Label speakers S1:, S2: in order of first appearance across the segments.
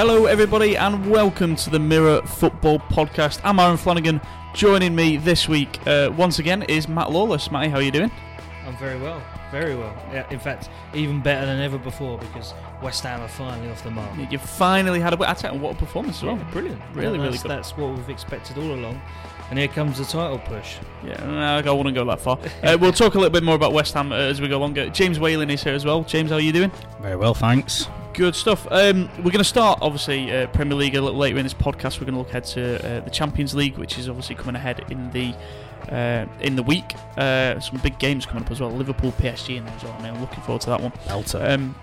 S1: Hello, everybody, and welcome to the Mirror Football Podcast. I'm Aaron Flanagan. Joining me this week, uh, once again, is Matt Lawless. Matty, how are you doing?
S2: I'm very well, very well. Yeah, in fact, even better than ever before because West Ham are finally off the mark.
S1: You finally had a. I tell you, what a performance as well.
S2: Yeah, brilliant.
S1: Really,
S2: Yeah,
S1: really
S2: that's,
S1: good.
S2: That's what we've expected all along. And here comes the title push.
S1: Yeah, no, I wouldn't go that far. Uh, we'll talk a little bit more about West Ham uh, as we go along. Uh, James Whalen is here as well. James, how are you doing?
S3: Very well, thanks.
S1: Good stuff. Um, we're going to start, obviously, uh, Premier League a little later in this podcast. We're going to look ahead to uh, the Champions League, which is obviously coming ahead in the uh, in the week. Uh, some big games coming up as well. Liverpool, PSG, and as well. I mean, I'm looking forward to that one. Um,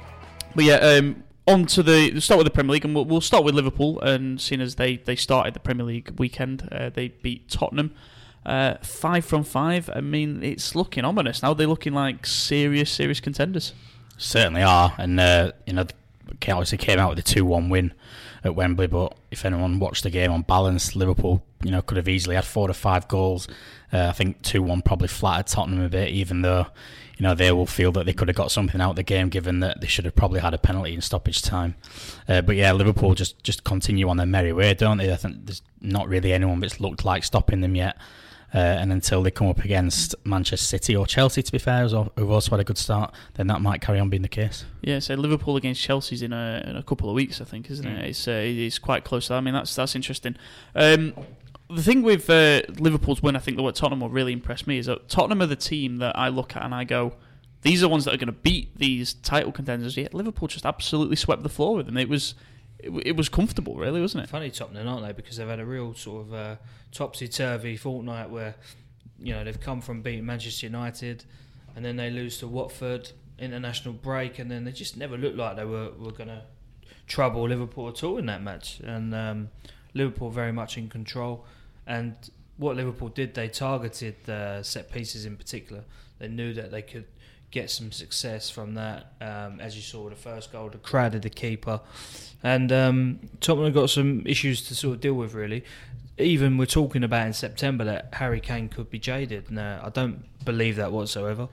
S1: but yeah, um, on to the we'll start with the Premier League, and we'll, we'll start with Liverpool. And seeing as they they started the Premier League weekend, uh, they beat Tottenham. Uh, five from five. I mean, it's looking ominous now. They're looking like serious, serious contenders.
S3: Certainly are, and uh, you know, obviously came out with a two-one win at Wembley. But if anyone watched the game on balance, Liverpool, you know, could have easily had four to five goals. Uh, I think two-one probably flattered Tottenham a bit, even though you know they will feel that they could have got something out of the game, given that they should have probably had a penalty in stoppage time. Uh, but yeah, Liverpool just just continue on their merry way, don't they? I think there's not really anyone that's looked like stopping them yet. Uh, and until they come up against Manchester City or Chelsea, to be fair, who've also had a good start, then that might carry on being the case.
S1: Yeah, so Liverpool against Chelsea's in a, in a couple of weeks, I think, isn't it? It's uh, it's quite close. to that. I mean, that's that's interesting. Um, the thing with uh, Liverpool's win, I think, that what Tottenham will really impress me is that Tottenham are the team that I look at and I go, these are the ones that are going to beat these title contenders. Yet Liverpool just absolutely swept the floor with them. It was it, it was comfortable, really, wasn't it?
S2: Funny Tottenham, aren't they? Because they've had a real sort of uh, topsy turvy fortnight where, you know, they've come from beating Manchester United and then they lose to Watford, international break, and then they just never looked like they were, were going to trouble Liverpool at all in that match. And um, Liverpool very much in control. And what Liverpool did, they targeted uh, set pieces in particular. They knew that they could get some success from that. Um, as you saw with the first goal, they crowded the keeper. And um, Tottenham got some issues to sort of deal with, really. Even we're talking about in September that Harry Kane could be jaded. Now, I don't believe that whatsoever.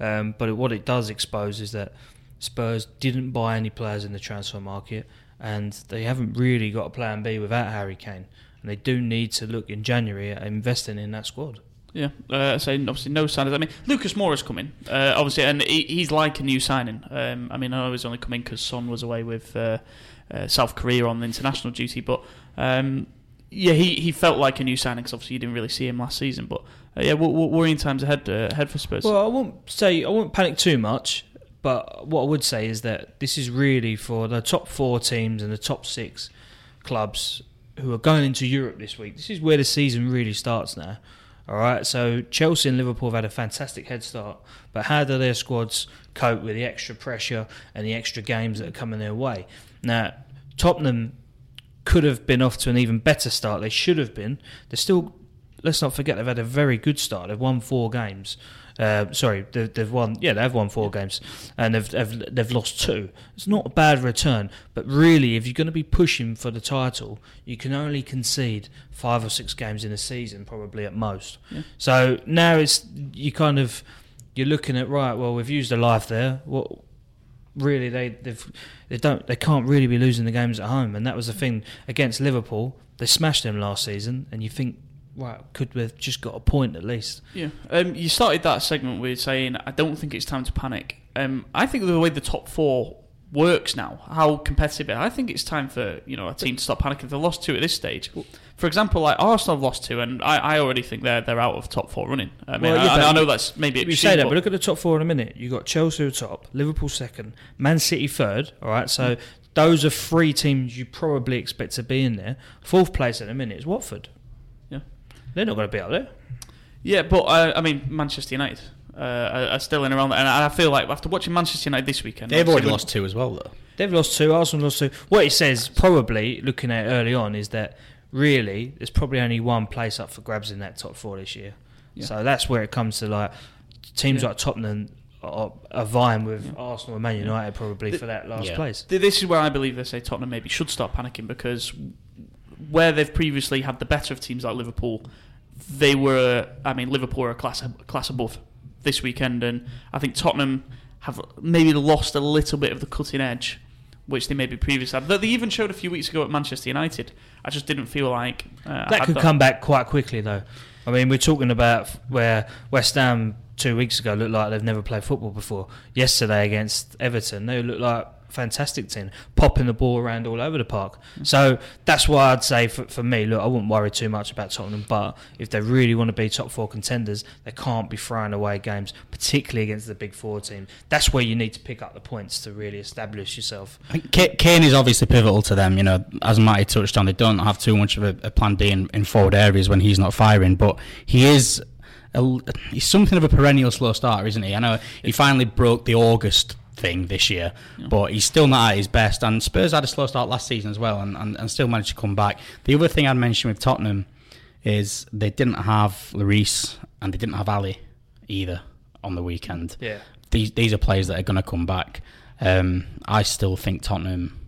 S2: Um, but what it does expose is that Spurs didn't buy any players in the transfer market, and they haven't really got a plan B without Harry Kane. And they do need to look in January at investing in that squad.
S1: Yeah, uh, so obviously no signings. I mean, Lucas Moura's coming, uh, obviously, and he, he's like a new signing. Um, I mean, I know he's only coming because Son was away with uh, uh, South Korea on international duty, but um, yeah, he, he felt like a new signing because obviously you didn't really see him last season. But uh, yeah, worrying times ahead uh, ahead for Spurs.
S2: Well, I won't say I won't panic too much, but what I would say is that this is really for the top four teams and the top six clubs who are going into Europe this week. This is where the season really starts now. All right, so Chelsea and Liverpool have had a fantastic head start, but how do their squads cope with the extra pressure and the extra games that are coming their way? Now, Tottenham could have been off to an even better start. They should have been. They're still. Let's not forget they've had a very good start. They've won four games. Uh, sorry, they've, they've won. Yeah, they've won four games, and they've, they've they've lost two. It's not a bad return, but really, if you're going to be pushing for the title, you can only concede five or six games in a season, probably at most. So now it's you kind of you're looking at right. Well, we've used a life there. What really they they've they don't they can't really be losing the games at home, and that was the thing against Liverpool. They smashed them last season, and you think, right, could we've just got a point at least?
S1: Yeah, um, you started that segment with saying, "I don't think it's time to panic." Um, I think the way the top four works now, how competitive. it- I think it's time for you know a team to stop panicking. They lost two at this stage. For example, like Arsenal have lost two, and I, I already think they're they're out of top four running. I mean,
S2: Well, yeah,
S1: I,
S2: but
S1: I know that's maybe
S2: You say that, but look at the top four in a minute. You have got Chelsea top, Liverpool second, Man City third. All right, so those are three teams you probably expect to be in there. Fourth place in a minute is Watford.
S1: Yeah.
S2: they're not going to be up there.
S1: Yeah, but uh, I mean, Manchester United uh, are, are still in around that, and I feel like after watching Manchester United this weekend,
S3: They've already lost two as well, though.
S2: They've lost two. Arsenal lost two. What it says, probably looking at it early on, is that really there's probably only one place up for grabs in that top four this year.
S1: Yeah.
S2: So that's where it comes to like teams
S1: Yeah.
S2: like Tottenham are, are vying with Arsenal and Man United probably
S1: The-
S2: for that last
S3: Yeah.
S2: place.
S1: This is where I believe they say Tottenham maybe should start panicking because where they've previously had the better of teams like Liverpool, they were. I mean, Liverpool are a class class above this weekend, and I think Tottenham have maybe lost a little bit of the cutting edge, which they maybe previously had. That they even showed a few weeks ago at Manchester United. I just didn't feel like uh,
S2: That could come back quite quickly, though. I mean, we're talking about where West Ham two weeks ago looked like they've never played football before. Yesterday against Everton, they looked like a fantastic team, popping the ball around all over the park. Mm. So that's why I'd say for, for me, look, I wouldn't worry too much about Tottenham, but if they really want to be top four contenders, they can't be throwing away games, particularly against the big four team. That's where you need to pick up the points to really establish yourself.
S3: Kane is obviously pivotal to them. You know, as Matty touched on, they don't have too much of a, a plan B in, in forward areas when he's not firing. But he is, a, he's something of a perennial slow starter, isn't he? I know he finally broke the August thing this year, but he's still not at his best. And Spurs had a slow start last season as well, and, and, and still managed to come back. The other thing I'd mention with Tottenham is they didn't have Lloris and they didn't have Alli either on the weekend
S2: Yeah.
S3: these these are players that are going to come back. Um, I still think Tottenham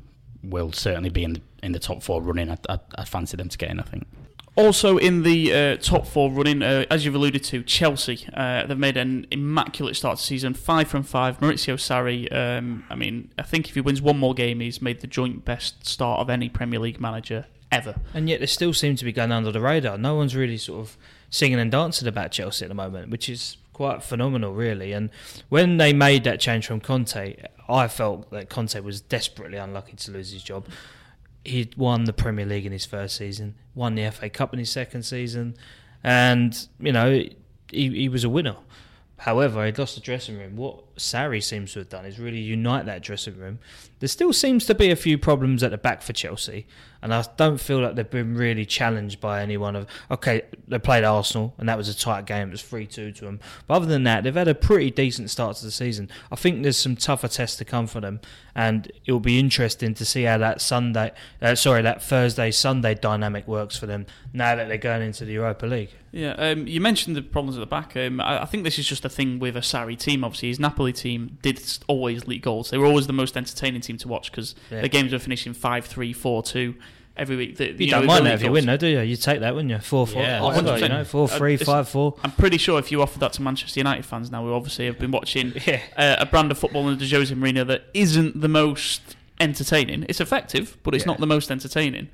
S3: will certainly be in the, in the top four running. I, I, I fancy them to get in. I think.
S1: Also in the uh, top four running, uh, as you've alluded to, Chelsea. Uh, they've made an immaculate start to season, five from five. Maurizio Sarri. Um, I mean, I think if he wins one more game, he's made the joint best start of any Premier League manager ever.
S2: And yet they still seem to be going under the radar. No one's really sort of singing and dancing about Chelsea at the moment, which is quite phenomenal, really. And when they made that change from Conte, I felt that Conte was desperately unlucky to lose his job. He'd won the Premier League in his first season, won the FA Cup in his second season, and you know he, he was a winner. However, he'd lost the dressing room. What Sarri seems to have done is really unite that dressing room. There still seems to be a few problems at the back for Chelsea, and I don't feel like they've been really challenged by anyone. of. Okay, they played Arsenal, and that was a tight game. It was three two to them. But other than that, they've had a pretty decent start to the season. I think there's some tougher tests to come for them, and it will be interesting to see how that Sunday, uh, sorry, that Thursday Sunday dynamic works for them now that they're going into the Europa League.
S1: Yeah, um, you mentioned the problems at the back. Um, I, I think this is just a thing with a Sarri team. Obviously, his Napoli team did always leak goals. They were always the most entertaining team to watch because
S2: Yeah.
S1: the games were finishing 5 3, 4 2 every week. The,
S2: You,
S1: know,
S2: don't
S1: the
S2: mind that if you win, though, do you? You take that, wouldn't you? Four four,
S3: Yeah,
S2: whatever, you know, four
S1: Uh,
S2: three,
S1: it's-
S2: five four.
S1: I'm pretty sure if you offered that to Manchester United fans now, who obviously have been watching
S2: Yeah.
S1: uh, a brand of football in the Jose Mourinho that isn't the most entertaining. It's effective, but it's
S2: Yeah.
S1: not the most entertaining.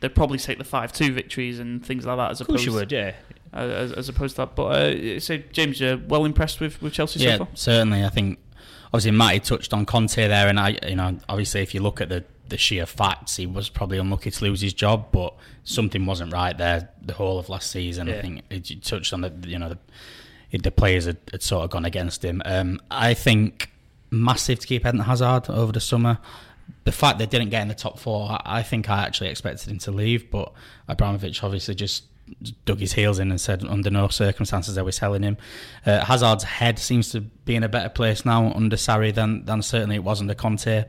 S1: They'd probably take the five-two victories and things like that as
S2: Of course
S1: opposed
S2: you would, yeah.
S1: uh, as, as opposed to that. But uh, so James, you're well impressed with, with Chelsea
S3: yeah,
S1: so far.
S3: certainly. I think obviously Matty touched on Conte there, and I, you know, obviously if you look at the the sheer facts, he was probably unlucky to lose his job, but something wasn't right there the whole of last season. I think it, you touched on the, you know, the, the players had, had sort of gone against him. Um, I think massive to keep Eden Hazard over the summer. The fact they didn't get in the top four, I, I think I actually expected him to leave, but Abramovich obviously just dug his heels in and said under no circumstances are we selling him. Uh, Hazard's head seems to be in a better place now under Sarri than than certainly it was under Conte.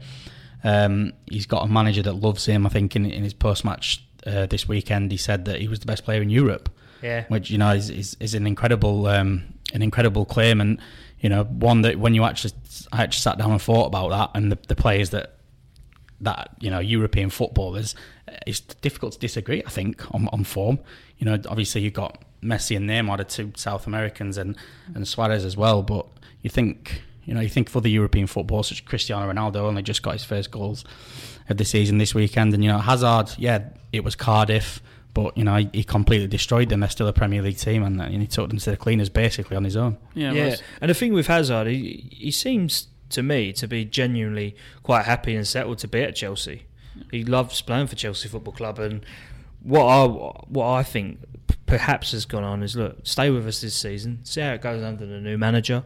S3: Um, he's got a manager that loves him. I think in, in his post match uh, this weekend, he said that he was the best player in Europe
S2: Yeah.
S3: which you know is, is, is an incredible um, an incredible claim, and you know one that when you actually I actually sat down and thought about that, and the, the players that that you know European footballers, uh, it's difficult to disagree. I think on, on form, you know, obviously you've got Messi and Neymar, the two South Americans, and and Suarez as well, but you think. You know, you think for the European football, such as Cristiano Ronaldo only just got his first goals of the season this weekend, and you know Hazard, yeah, it was Cardiff, but you know he, he completely destroyed them. They're still a Premier League team, and, and he took them to the cleaners basically on his own.
S1: Yeah,
S2: Yeah,
S1: well,
S2: and the thing with Hazard, he, he seems to me to be genuinely quite happy and settled to be at Chelsea. He loves playing for Chelsea Football Club, and what I what I think perhaps has gone on is look, stay with us this season, see how it goes under the new manager,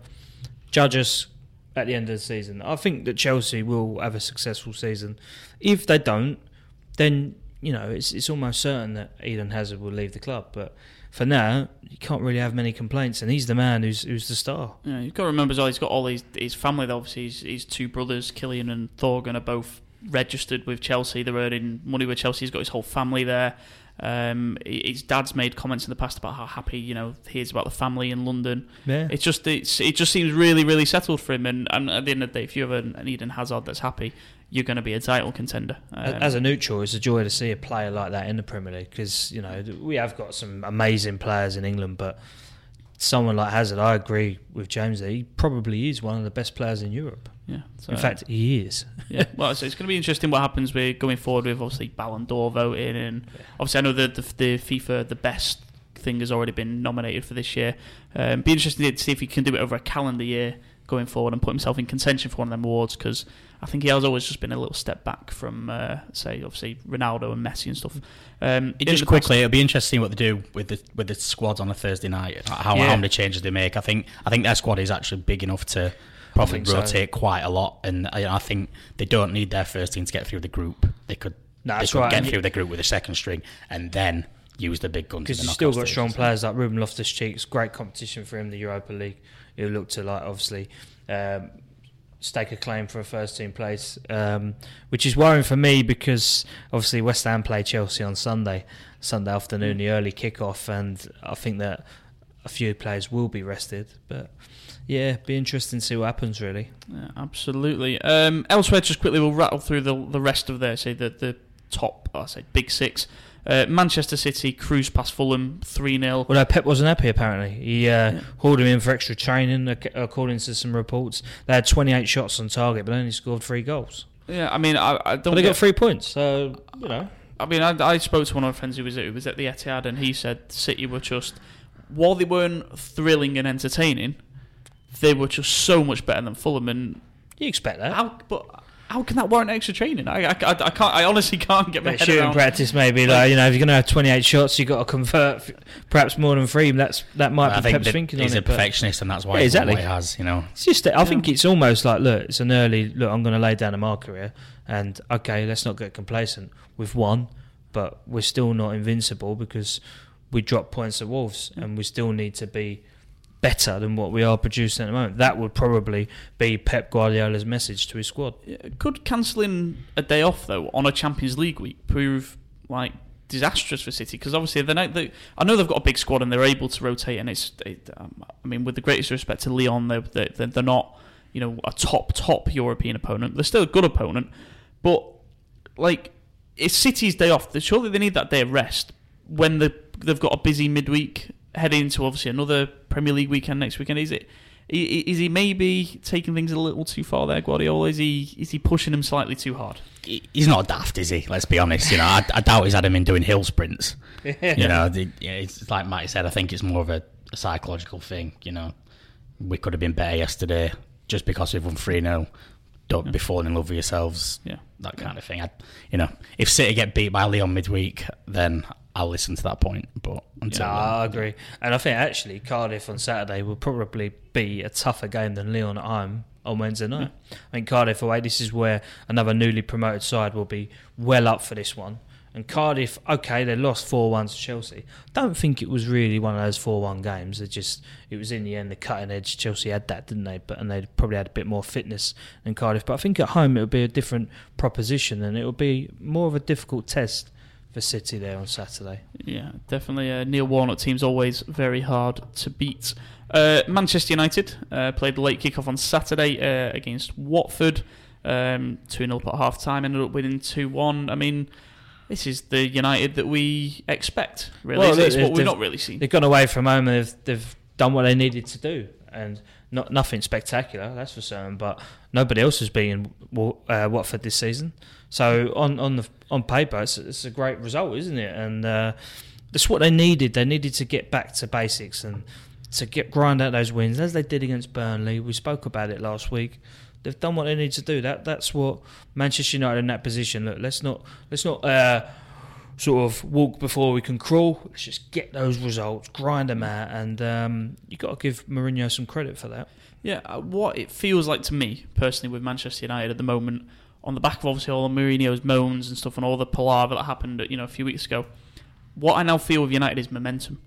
S2: judge us at the end of the season. I think that Chelsea will have a successful season. If they don't, then you know it's it's almost certain that Eden Hazard will leave the club. But for now, you can't really have many complaints, and he's the man who's who's the star.
S1: Yeah, you've got to remember as well. He's got all his his family. Obviously, his, his two brothers, Kylian and Thorgan, are both registered with Chelsea. They're earning money with Chelsea. He's got his whole family there. Um, his dad's made comments in the past about how happy you know he is about the family in London.
S2: Yeah.
S1: It's just it's, it just seems really really settled for him. And, and at the end of the day, if you have an, Eden Hazard that's happy, you're going to be a title contender. Um,
S2: As a neutral, it's a joy to see a player like that in the Premier League because you know we have got some amazing players in England, but someone like Hazard, I agree with James. That he probably is one of the best players in Europe.
S1: Yeah, so,
S2: In fact, he is.
S1: yeah. Well, so it's going to be interesting what happens with going forward with obviously Ballon d'Or voting, and obviously I know that the, the FIFA the best thing has already been nominated for this year. Um, be interesting to see if he can do it over a calendar year going forward and put himself in contention for one of them awards because I think he has always just been a little step back from uh, say obviously Ronaldo and Messi and stuff. Um,
S3: Just quickly, it'll be interesting what they do with the with the squads on a Thursday night. How,
S2: Yeah.
S3: how many changes they make. I think I think their squad is actually big enough to probably
S2: think so.
S3: rotate quite a lot, and I, I think they don't need their first team to get through the group. They could
S2: No,
S3: they could
S2: right,
S3: get
S2: and
S3: through the group with a second string, and then use the big guns.
S2: Because
S3: the
S2: you've still got strong players like Ruben Loftus Cheeks. Great competition for him, the Europa League. He'll look to like obviously um, stake a claim for a first team place, um, which is worrying for me because obviously West Ham play Chelsea on Sunday, Sunday afternoon, the early kick-off, and I think that a few players will be rested. But yeah, be interesting to see what happens. Really,
S1: Yeah, absolutely. Um, elsewhere, just quickly, we'll rattle through the the rest of their say the the top. I say big six. Uh, Manchester City cruise past Fulham three 0
S2: Although Pep wasn't happy, apparently he uh,
S1: Yeah.
S2: hauled him in for extra training. According to some reports, they had 28 shots on target, but only scored three goals.
S1: Yeah, I mean, I, I don't.
S2: But they
S1: get-
S2: got three points, so you know.
S1: I mean, I, I spoke to one of my friends who was who was at the Etihad, and he said City were just while they weren't thrilling and entertaining, they were just so much better than Fulham. And
S2: You expect that.
S1: how, but how can that warrant extra training? I, I, I, I can't. I honestly can't get my
S2: But
S1: head
S2: shooting
S1: around.
S2: practice, maybe like you know, if you're going to have 28 shots, you've got to convert perhaps more than three. That's that might
S3: I
S2: be
S3: think
S2: Pep's
S3: that
S2: thinking
S3: he's
S2: on
S3: a
S2: it.
S3: perfectionist, and that's why
S2: Yeah, exactly.
S3: he has. You know,
S2: It's just that I think it's almost like look, it's an early look. I'm going to lay down a marker here, and okay, let's not get complacent. We've won, but we're still not invincible because we dropped points at Wolves, and we still need to be better than what we are producing at the moment. That would probably be Pep Guardiola's message to his squad.
S1: Could cancelling a day off though on a Champions League week prove like disastrous for City? Because obviously the night they, I know they've got a big squad and they're able to rotate, and it's. It, um, I mean, with the greatest respect to Lyon, they're, they're they're not you know a top top European opponent. They're still a good opponent, but like it's City's day off. Surely they need that day of rest when the they've got a busy midweek heading into obviously another Premier League weekend next weekend. Is it? i- i- Is he maybe taking things a little too far there, Guardiola? Is he is he pushing him slightly too hard?
S3: He's not daft, is he? Let's be honest. You know, I, I doubt he's had him in doing hill sprints. You know, the, it's like Mike said. I think it's more of a, a psychological thing. You know, we could have been better yesterday just because we've won three 0 Don't be falling in love with yourselves.
S1: Yeah.
S3: that kind of thing. I, you know, if City get beat by Lyon midweek, then I'll listen to that point. But until
S2: No,
S3: then,
S2: I agree. And I think actually Cardiff on Saturday will probably be a tougher game than Lyon at home on Wednesday night. I think Cardiff away, this is where another newly promoted side will be well up for this one. And Cardiff, okay, they lost 4 1 to Chelsea. Don't think it was really one of those 4 1 games. It just, it was in the end the cutting edge. Chelsea had that, didn't they? But And they probably had a bit more fitness than Cardiff. But I think at home it would be a different proposition and it would be more of a difficult test for City there on Saturday.
S1: Yeah, definitely. Uh, Neil Warnock team's always very hard to beat. Uh, Manchester United uh, played the late kickoff on Saturday uh, against Watford. Um, 2 0 at half time, ended up winning 2 1. I mean, this is the United that we expect, really.
S2: Well,
S1: it's, what we've not really seen.
S2: They've gone away from home and they've, they've done what they needed to do, and not nothing spectacular, that's for certain. But nobody else has been in uh, Watford this season, so on on the on paper, it's, it's a great result, isn't it? And uh, that's what they needed. They needed to get back to basics and to get grind out those wins as they did against Burnley. We spoke about it last week. They've done what they need to do. That that's what Manchester United in that position. Look, let's not let's not uh, sort of walk before we can crawl. Let's just get those results, grind them out, and um, you got to give Mourinho some credit for that.
S1: Yeah, uh, what it feels like to me personally with Manchester United at the moment, on the back of obviously all the Mourinho's moans and stuff, and all the palaver that happened, you know, a few weeks ago. What I now feel with United is momentum,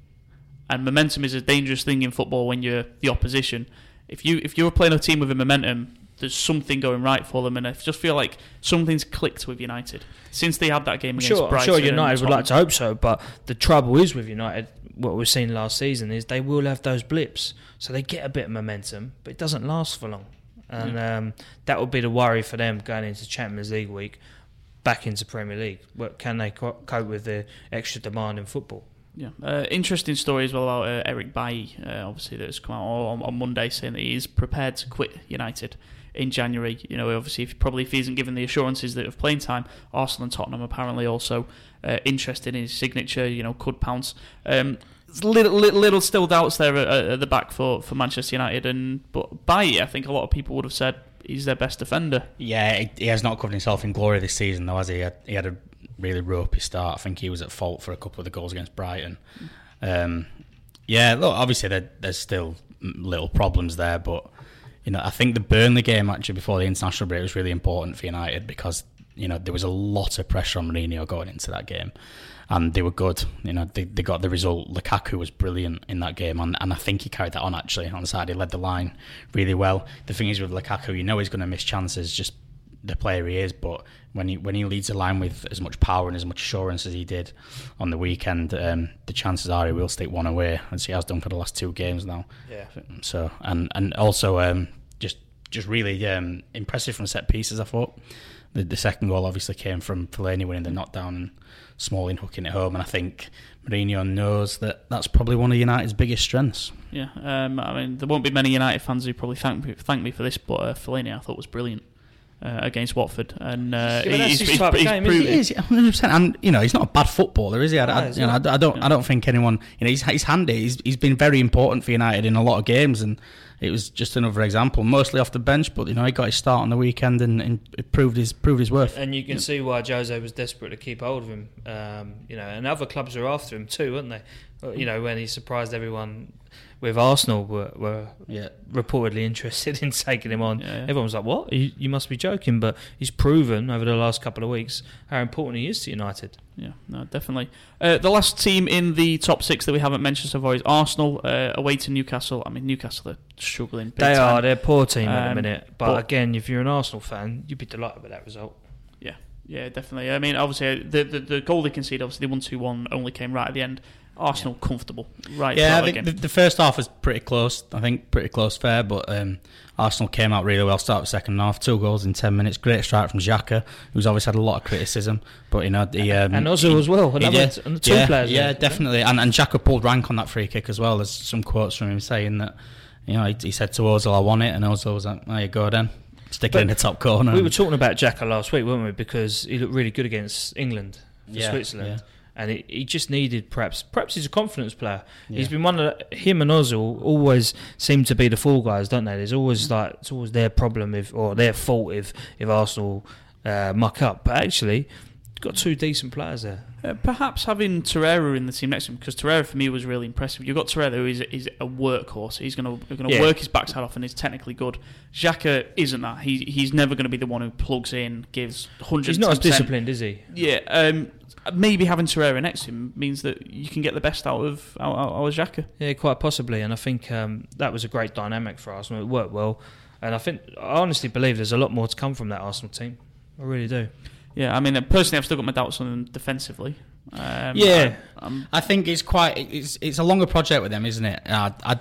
S1: and momentum is a dangerous thing in football when you're the opposition. If you if you're playing a team with a momentum, there's something going right for them, and I just feel like something's clicked with United since they had that game against
S2: Sure,
S1: Brighton.
S2: sure United would like to hope so, but the trouble is with United, what we've seen last season is they will have those blips, so they get a bit of momentum, but it doesn't last for long, and um, that would be the worry for them going into Champions League week, back into Premier League. What can they co- cope with the extra demand in football?
S1: Yeah, uh, interesting story as well about uh, Eric Bailly, uh, obviously that has come out on, on Monday saying that he is prepared to quit United in January. You know, obviously, if, probably if he isn't given the assurances that of playing time, Arsenal and Tottenham apparently also uh, interested in his signature. You know, could pounce. Um, little, little, little still doubts there at, at the back for, for Manchester United, and but Bailly, I think a lot of people would have said he's their best defender.
S3: Yeah, he, he has not covered himself in glory this season, though, has he? He had, he had a really ropey start. I think he was at fault for a couple of the goals against Brighton. Um, yeah, look, obviously there, there's still little problems there, but you know, I think the Burnley game actually before the international break was really important for United because you know there was a lot of pressure on Mourinho going into that game, and they were good. You know, they, they got the result. Lukaku was brilliant in that game, and, and I think he carried that on actually on. He led the line really well. The thing is with Lukaku, you know he's going to miss chances just the player he is, but when he when he leads the line with as much power and as much assurance as he did on the weekend, um, the chances are he will stick one away, as he has done for the last two games now.
S2: Yeah.
S3: So and and also um, just just really um, impressive from set pieces. I thought the, the second goal obviously came from Fellaini winning the knockdown and Smalling hooking it home, and I think Mourinho knows that that's probably one of United's biggest strengths.
S1: Yeah, um, I mean, there won't be many United fans who probably thank me, thank me for this, but uh, Fellaini I thought was brilliant uh, against Watford, and uh,
S2: Yeah, but that's
S1: he's,
S2: his
S1: he's,
S2: type of
S1: he's
S2: game,
S1: proved-
S3: He is, 100%. And you know, he's not a bad footballer, is he? I,
S2: No,
S3: I- you know. I, I don't, I don't think anyone. You know, he's, he's handy. He's, he's been very important for United in a lot of games, and it was just another example, mostly off the bench. But you know, he got his start on the weekend and, and it proved his proved his worth.
S2: And you can see why Jose was desperate to keep hold of him. Um, you know, and other clubs were after him too, weren't they? Uh, You know, when he surprised everyone with Arsenal were, were
S3: Yeah.
S2: reportedly interested in taking him on.
S1: Yeah, yeah.
S2: Everyone was like, "What? You, you must be joking!" But he's proven over the last couple of weeks how important he is to United.
S1: Yeah, no, definitely. Uh, the last team in the top six that we haven't mentioned so far is Arsenal, uh, away to Newcastle. I mean, Newcastle are struggling.
S2: They
S1: time.
S2: are. They're a poor team at the
S1: Um,
S2: minute. But,
S1: but-
S2: again, if you're an Arsenal fan, you'd be delighted with that result.
S1: Yeah, yeah, definitely. I mean, obviously, the the, the goal they conceded, obviously, the one two one only came right at the end. Arsenal comfortable, right?
S3: Yeah, I
S1: the
S3: think the, the first half was pretty close. I think pretty close, fair. But um, Arsenal came out really well. Start of second half, two goals in ten minutes. Great strike from Xhaka, who's always had a lot of criticism. But you know, he, um,
S2: and Ozil as well.
S3: he did.
S2: and the two
S3: yeah,
S2: players.
S3: yeah,
S2: there.
S3: definitely. And and Xhaka pulled rank on that free kick as well. There's some quotes from him saying that you know he, he said to Ozil, "I want it," and Ozil was like, "There you go, then." Stick it in the top corner.
S2: We were talking about Xhaka last week, weren't we? Because he looked really good against England for
S3: Yeah,
S2: Switzerland.
S3: yeah.
S2: And he, he just needed perhaps perhaps he's a confidence player. He's been one of the, him and Ozil always seem to be the fall guys, don't they? There's always like it's always their problem if or their fault if if Arsenal uh, muck up. But actually, got two decent players there.
S1: Uh, perhaps having Torreira in the team next to him because Torreira for me was really impressive. You've got Torreira who is, is a workhorse. He's going to going to
S2: Yeah.
S1: work his backside off and is technically good. Xhaka isn't that. He he's never going to be the one who plugs in, gives hundreds.
S2: He's not as disciplined, is he?
S1: Yeah, um, maybe having Torreira next to him means that you can get the best out of out, out, out of Xhaka.
S2: Yeah, quite possibly. And I think um, that was a great dynamic for Arsenal. It worked well. And I think I honestly believe there's a lot more to come from that Arsenal team. I really do.
S1: Yeah, I mean uh, personally, I've still got my doubts on them defensively. Um,
S2: Yeah.
S1: I,
S3: I think it's quite it's it's a longer project with them, isn't it? I, I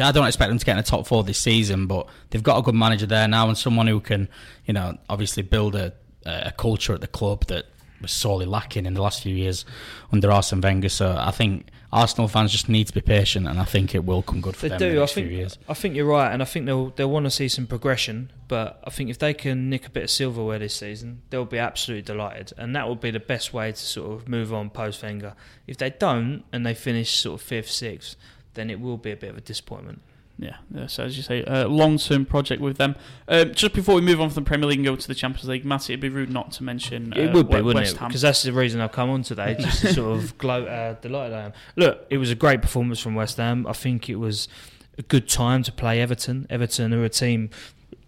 S3: I don't expect them to get in the top four this season, but they've got a good manager there now and someone who can, you know, obviously build a a culture at the club that was sorely lacking in the last few years under Arsene Wenger. So I think Arsenal fans just need to be patient, and I think it will come good for
S2: They
S3: them in
S2: do.
S3: the
S2: I think.
S3: few years.
S2: I think you're right, and I think they'll they'll want to see some progression. But I think if they can nick a bit of silverware this season, they'll be absolutely delighted, and that would be the best way to sort of move on post Wenger. If they don't and they finish sort of fifth, sixth, then it will be a bit of a disappointment.
S1: Yeah, yeah, so as you say, a long term project with them. Um, just before we move on from the Premier League and go to the Champions League, Matty, it'd be rude not to mention uh,
S2: It would be,
S1: West
S2: wouldn't it?
S1: Ham.
S2: Because that's the reason I've come on today, just to sort of gloat how delighted I am. Look, it was a great performance from West Ham. I think it was a good time to play Everton. Everton are a team,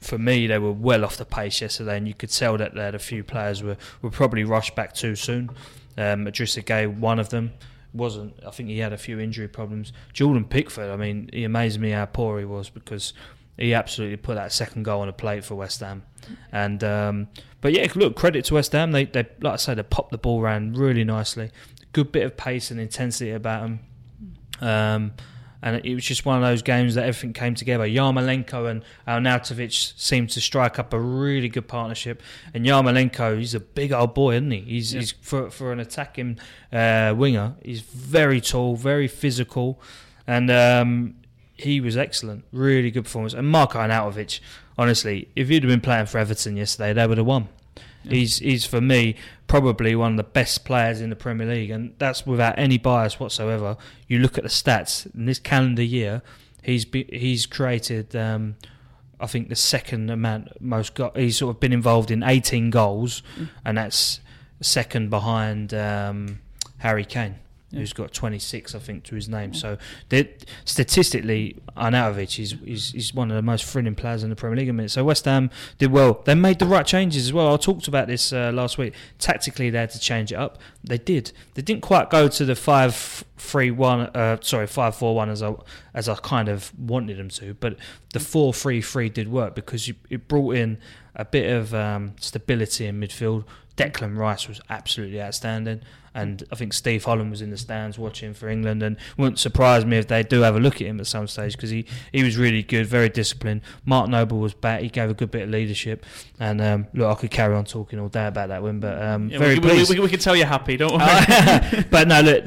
S2: for me, they were well off the pace yesterday, and you could tell that they had a few players were, were probably rushed back too soon. Um, Idrissa Gueye, one of them, wasn't. I think he had a few injury problems. Jordan Pickford, I mean, he amazed me how poor he was because he absolutely put that second goal on a plate for West Ham. And um, but yeah, look, credit to West Ham. They, they like I say, they popped the ball around really nicely. Good bit of pace and intensity about them. Um, and it was just one of those games that everything came together. Yarmolenko and Arnautovic seemed to strike up a really good partnership. And Yarmolenko, he's a big old boy, isn't he? He's,
S1: Yeah.
S2: he's for for an attacking uh, winger. He's very tall, very physical, and um, he was excellent. Really good performance. And Mark Arnautovic, honestly, if he'd have been playing for Everton yesterday, they would have won. He's he's for me probably one of the best players in the Premier League, and that's without any bias whatsoever. You look at the stats in this calendar year, he's be, he's created. Um, I think the second amount most go- he's sort of been involved in 18 goals, and that's second behind um, Harry Kane,
S1: Yeah.
S2: who's got 26, I think, to his name. So statistically, Arnautovic is, is is one of the most thrilling players in the Premier League. the minute. So West Ham did well. They made the right changes as well. I talked about this uh, last week. Tactically, they had to change it up. They did. They didn't quite go to the five three one. Uh, sorry, five four one as I as I kind of wanted them to. But the four three three did work because you, it brought in a bit of um, stability in midfield. Declan Rice was absolutely outstanding, and I think Steve Holland was in the stands watching for England, and wouldn't surprise me if they do have a look at him at some stage because he, he was really good, very disciplined. Mark Noble was back; he gave a good bit of leadership, and um, look, I could carry on talking all day about that win, but um,
S1: Yeah,
S2: very
S1: we, we,
S2: pleased.
S1: we, we can tell you're happy, don't worry.
S2: but no, look,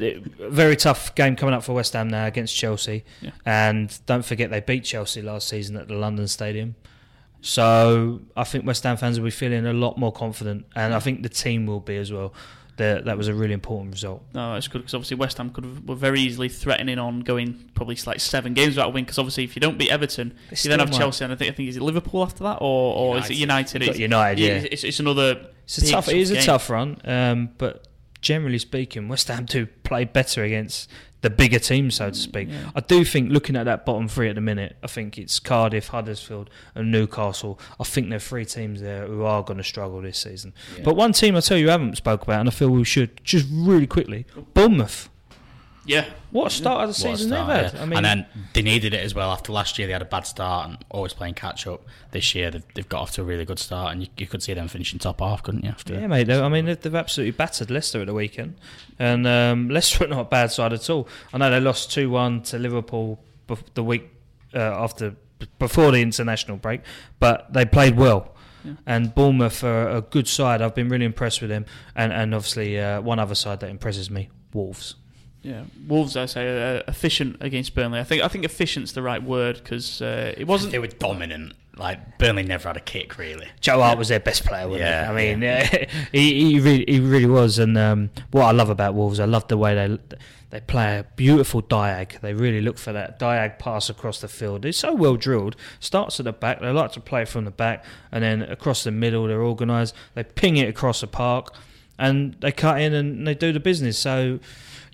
S2: very tough game coming up for West Ham now against Chelsea,
S1: Yeah.
S2: and don't forget they beat Chelsea last season at the London Stadium. So I think West Ham fans will be feeling a lot more confident, and I think the team will be as well. That that was a really important result.
S1: No, that's good because obviously West Ham could have, were very easily threatening on going probably like seven games without a win. Because obviously, if you don't beat Everton, you then have. Chelsea, and I think I think is it Liverpool after that, or, or is it United? It's,
S2: United, yeah.
S1: it's, it's another.
S2: It's a tough. It is
S1: of
S2: a tough run, um, but generally speaking, West Ham do play better against the bigger teams, so to speak.
S1: Yeah.
S2: I do think looking at that bottom three at the minute, I think it's Cardiff, Huddersfield, and Newcastle. I think there are three teams there who are going to struggle this season. But one team I tell you I haven't spoke about, and I feel we should just really quickly, Bournemouth.
S1: Yeah,
S2: What a start of the
S3: What a
S2: season
S3: start,
S2: they've had.
S3: yeah.
S2: I mean,
S3: and then they needed it as well. After last year, they had a bad start and always playing catch up. This year, they've, they've got off to a really good start, and you, you could see them finishing top half, couldn't you? After
S2: Yeah, mate. they- I mean, they've, they've absolutely battered Leicester at the weekend, and um, Leicester are not a bad side at all. I know they lost two one to Liverpool bef- the week uh, after b- before the international break, but they played well.
S1: Yeah.
S2: And Bournemouth are a good side. I've been really impressed with them, and and obviously uh, one other side that impresses me, Wolves.
S1: Yeah. Wolves, I say, uh, efficient against Burnley. I think I think efficient's the right word because uh, it wasn't.
S3: they were dominant. Like Burnley never had a kick really.
S2: Joe Hart was their best player, wasn't
S3: Yeah,
S2: he? I mean, he, he really he really was. And um, what I love about Wolves, I love the way they they play a beautiful diag. They really look for that diag pass across the field. It's so well drilled. Starts at the back. They like to play from the back, and then across the middle. They're organised. They ping it across the park, and they cut in and they do the business. So,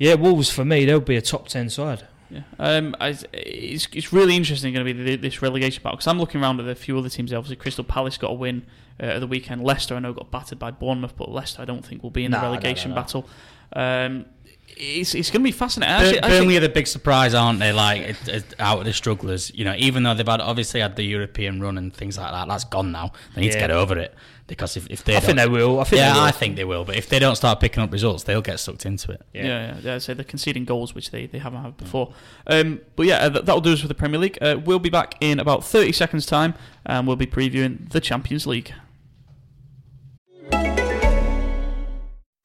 S2: yeah, Wolves for me, they'll be a top ten side.
S1: Yeah. Um, I, it's, it's really interesting going to be the, this relegation battle because I'm looking around at a few other teams. Obviously, Crystal Palace got a win uh, at the weekend. Leicester, I know, got battered by Bournemouth, but Leicester, I don't think will be in
S2: No,
S1: the
S2: no, no,
S1: relegation
S2: no.
S1: battle. Um, it's it's going to be fascinating. Actually,
S3: Burnley
S1: think-
S3: are the big surprise, aren't they? Like it, it, out of the strugglers, you know. Even though they've had obviously had the European run and things like that, that's gone now. They need to get over it because if, if they
S2: I think
S3: don't-
S2: they will. I think
S3: yeah,
S2: they will.
S3: I think they will. But if they don't start picking up results, they'll get sucked into it.
S1: Yeah, yeah, yeah. So they're conceding goals, which they, they haven't had before. Um, but yeah, uh, that'll do us for the Premier League. Uh, we'll be back in about 30 seconds' time, and we'll be previewing the Champions League.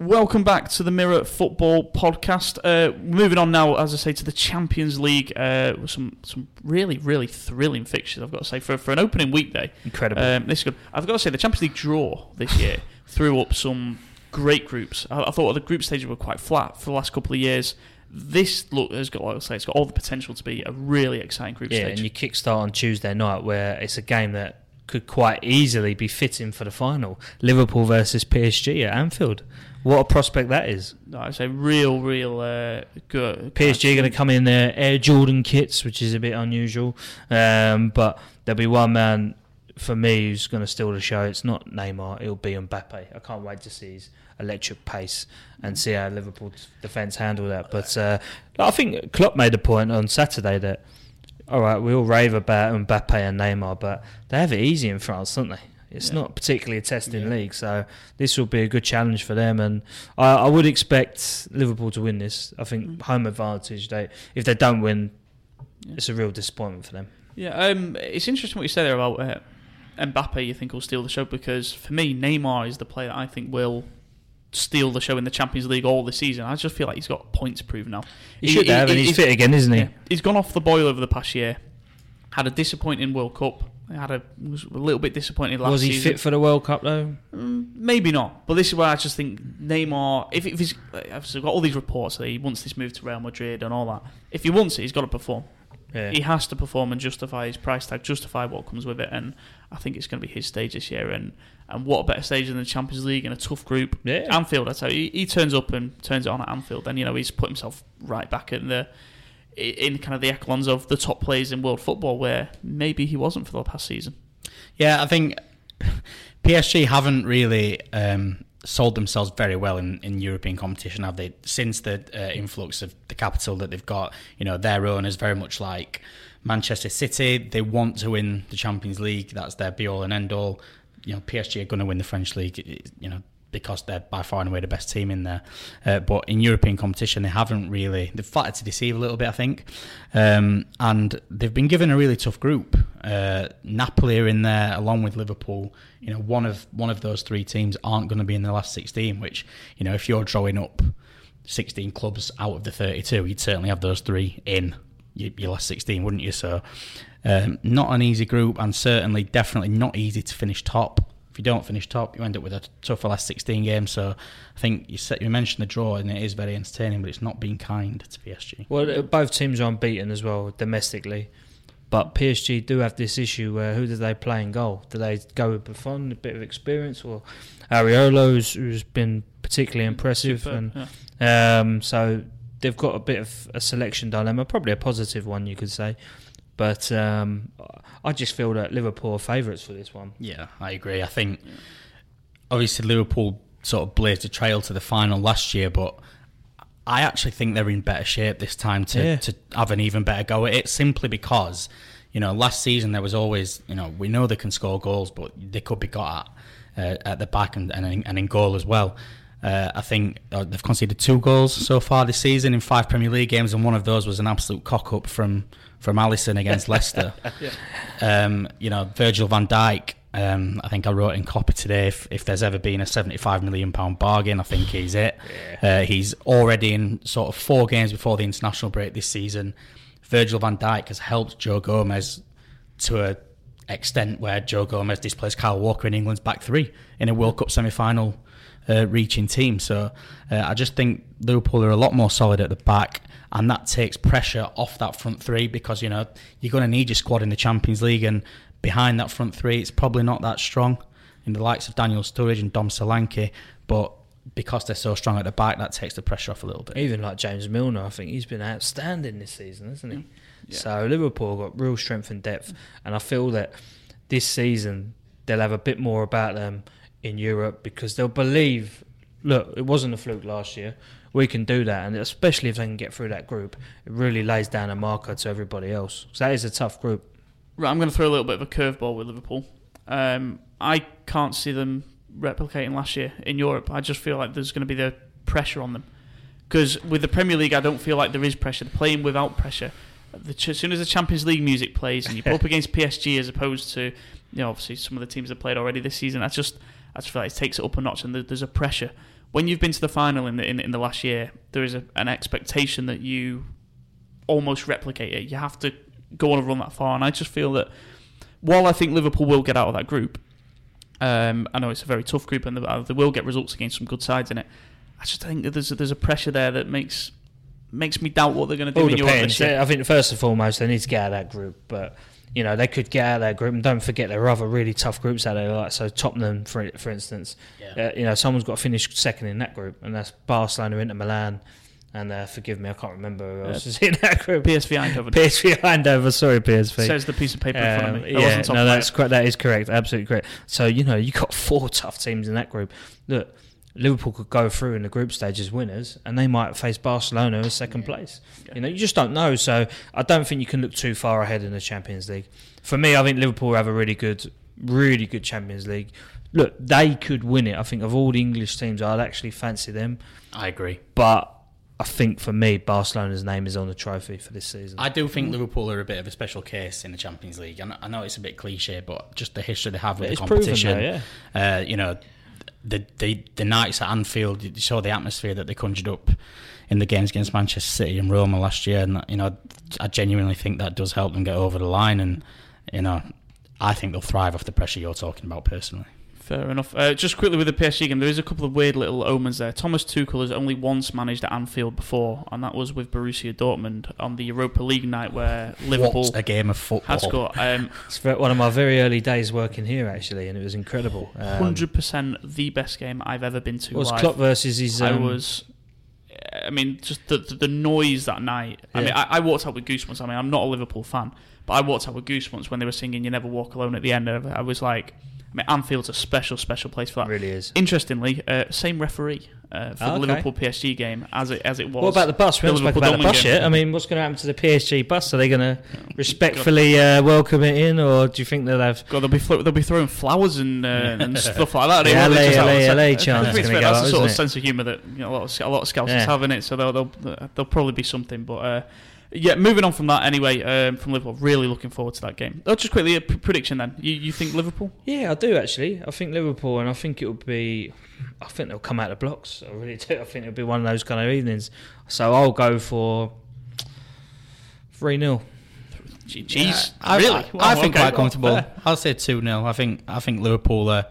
S1: Welcome back to the Mirror Football Podcast. Uh, moving on now, as I say, to the Champions League. Uh, some some really really thrilling fixtures. I've got to say for for an opening weekday.
S2: Incredible.
S1: Um, this is good. I've got to say the Champions League draw this year threw up some great groups. I, I thought the group stages were quite flat for the last couple of years. This look has got, like I say, it's got all the potential to be a really exciting group
S2: yeah,
S1: stage.
S2: and you kickstart on Tuesday night where it's a game that could quite easily be fitting for the final. Liverpool versus PSG at Anfield. What a prospect that is.
S1: No, I say real, real uh, good.
S2: PSG are going to come in their Air Jordan kits, which is a bit unusual. Um, but there'll be one man for me who's going to steal the show. It's not Neymar, it'll be Mbappe. I can't wait to see his electric pace and see how Liverpool's defence handle that. But uh, I think Klopp made a point on Saturday that, all right, we all rave about Mbappe and Neymar, but they have it easy in France, don't they? It's
S1: Yeah.
S2: not particularly a testing league, so this will be a good challenge for them. And I, I would expect Liverpool to win this. I think
S1: Mm.
S2: home advantage. They if they don't win, it's a real disappointment for them.
S1: Yeah, um, it's interesting what you say there about uh, Mbappe. You think will steal the show because for me, Neymar is the player I think will steal the show in the Champions League all this season. I just feel like he's got points to prove now.
S2: He, should have, and he's, fit again, isn't he?
S1: Yeah, he's gone off the boil over the past year. Had a disappointing World Cup. Had a was a little bit disappointed last
S2: Was he
S1: season.
S2: fit for the World Cup though?
S1: Mm, Maybe not, but this is where I just think Neymar. If, if he's, I've got all these reports that he wants this move to Real Madrid and all that. If he wants it, he's got to perform.
S2: Yeah.
S1: He has to perform and justify his price tag, justify what comes with it, and I think it's going to be his stage this year. And and what a better stage than the Champions League in a tough group.
S2: Yeah.
S1: Anfield, I tell you, he, he turns up and turns it on at Anfield, and you know he's put himself right back in the in kind of the echelons of the top players in world football, where maybe he wasn't for the past season.
S3: Yeah, I think PSG haven't really um, sold themselves very well in, in European competition, have they? Since the uh, influx of the capital that they've got, you know, their owners very much like Manchester City. They want to win the Champions League. That's their be all and end all. You know, PSG are going to win the French league. You know. Because they're by far and away the best team in there, uh, but in European competition they haven't really. They've flattered to deceive a little bit, I think, um, and they've been given a really tough group. Uh, Napoli are in there along with Liverpool. You know, one of one of those three teams aren't going to be in the last sixteen. Which you know, if you're drawing up sixteen clubs out of the thirty-two, you'd certainly have those three in your, your last sixteen, wouldn't you? So, um, not an easy group, and certainly, definitely not easy to finish top. If you don't finish top, you end up with a tougher last 16 game. So I think you said you mentioned the draw, and it is very entertaining, but it's not been kind to PSG.
S2: Well, uh, both teams are unbeaten as well domestically, but PSG do have this issue where who do they play in goal? Do they go with Buffon, a bit of experience, or Areola, who's, who's been particularly impressive,
S1: Superb,
S2: and
S1: yeah.
S2: um, so they've got a bit of a selection dilemma, probably a positive one, you could say. But um, I just feel that Liverpool are favourites for this one.
S3: Yeah, I agree. I think obviously Liverpool sort of blazed a trail to the final last year, but I actually think they're in better shape this time to,
S2: Yeah.
S3: to have an even better go at it simply because, you know, last season there was always, you know, we know they can score goals, but they could be got at uh, at the back and, and, and in goal as well. Uh, I think uh, they've conceded two goals so far this season in five Premier League games, and one of those was an absolute cock up from from Alisson against Leicester. um, you know, Virgil van Dijk. Um, I think I wrote in copy today. If, if there's ever been a 75 million pound bargain, I think he's it. Uh, he's already in sort of four games before the international break this season. Virgil van Dijk has helped Joe Gomez to a extent where Joe Gomez displays Kyle Walker in England's back three in a World Cup semi-final uh, reaching team. So uh, I just think Liverpool are a lot more solid at the back, and that takes pressure off that front three because you know you're going to need your squad in the Champions League, and behind that front three, it's probably not that strong in the likes of Daniel Sturridge and Dom Solanke, but because they're so strong at the back, that takes the pressure off a little bit.
S2: Even like James Milner, I think he's been outstanding this season, hasn't he?
S1: Yeah.
S2: So Liverpool got real strength and depth, and I feel that this season they'll have a bit more about them in Europe because they'll believe. Look, it wasn't a fluke last year. We can do that, and especially if they can get through that group, it really lays down a marker to everybody else. So that is a tough group.
S1: Right, I'm going to throw a little bit of a curveball with Liverpool. Um, I can't see them replicating last year in Europe. I just feel like there's going to be the pressure on them. Because with the Premier League, I don't feel like there is pressure. They're playing without pressure. The, as soon as the Champions League music plays and you put up against PSG as opposed to, you know, obviously some of the teams that played already this season, that's just, I just feel like it takes it up a notch and there's a pressure. When you've been to the final in the in, in the last year, there is a, an expectation that you almost replicate it. You have to go on and run that far, and I just feel that while I think Liverpool will get out of that group, um, I know it's a very tough group and they, they will get results against some good sides in it. I just think that there's a, there's a pressure there that makes makes me doubt what they're going to do
S2: All
S1: in Europe
S2: depends.
S1: year.
S2: I think first and foremost they need to get out of that group, but you know they could get out of that group. And don't forget there are other really tough groups out there, like so Tottenham, for for instance. Uh, you know someone's got to finish second in that group, and that's Barcelona, Inter Milan, and uh, forgive me, I can't remember who else
S1: Uh,
S2: is in that group.
S1: PSV Eindhoven
S2: PSV Eindhoven, sorry PSV.
S1: says the piece of paper in front of
S2: Um,
S1: me. That
S2: yeah, no, that's correct. That is correct. Absolutely correct. So you know you got four tough teams in that group. Look, Liverpool could go through in the group stage as winners, and they might face Barcelona as second place.
S1: Yeah.
S2: You know, you just don't know. So I don't think you can look too far ahead in the Champions League. For me, I think Liverpool have a really good, really good Champions League. Look, they could win it. I think of all the English teams, I'd actually fancy them.
S3: I agree.
S2: But I think for me, Barcelona's name is on the trophy for this season.
S3: I do think Liverpool are a bit of a special case in the Champions League. I know, I know it's a bit cliche, but just the history they have with
S2: It's
S3: the
S2: proven
S3: competition.
S2: though, yeah.
S3: uh, you know, the, the the nights at Anfield, you saw the atmosphere that they conjured up in the games against Manchester City and Roma last year, and you know, I genuinely think that does help them get over the line, and you know, I think they'll thrive off the pressure you're talking about personally.
S1: Fair enough. Uh, just quickly with the PSG game, there is a couple of weird little omens there. Thomas Tuchel has only once managed at Anfield before, and that was with Borussia Dortmund on the Europa League night where Liverpool
S3: What a game of football!
S1: had scored. Um,
S2: It's one of my very early days working here, actually, and it was incredible. Um,
S1: Hundred percent the best game I've ever been to.
S2: Was
S1: live.
S2: Klopp versus his?
S1: I
S2: Um,
S1: was. I mean, just the the, the noise that night. I mean, I, I walked out with goosebumps. I mean, I'm not a Liverpool fan, but I walked out with goosebumps when they were singing "You Never Walk Alone" at the end. I was like, I mean, Anfield's a special, special place for that.
S2: really is.
S1: Interestingly, uh, same referee uh, for
S2: Oh,
S1: the
S2: okay.
S1: Liverpool PSG game as it as it was.
S2: What about the bus? We
S1: the
S2: haven't spoken
S1: Liverpool
S2: about the bus yet. I mean, what's going to happen to the PSG bus? Are they going to respectfully uh, welcome it in, or do you think they'll have?
S1: God, they'll be they'll be throwing flowers and uh, and stuff like that. They won't
S2: LA
S1: just have-
S2: LA chance
S1: think
S2: is
S1: it's
S2: gonna
S1: fair,
S2: go
S1: That's
S2: out,
S1: the sort of
S2: it?
S1: sense of humour that you know, a lot of a lot of scouts
S2: Yeah.
S1: have in it. So they'll they'll they'll probably be something. But uh, yeah, moving on from that anyway. Um, from Liverpool, really looking forward to that game. Oh, just quickly a p- prediction then. You you think Liverpool?
S2: Yeah, I do actually. I think Liverpool, and I think it will be. I think they'll come out of the blocks. I really do. I think it'll be one of those kind of evenings. So I'll go for three 0
S1: Gee- Jeez,
S3: I,
S1: really?
S3: I,
S1: Wow,
S3: I think
S1: okay.
S3: quite comfortable.
S1: Fair.
S3: I'll say two 0 I think I think Liverpool. Uh,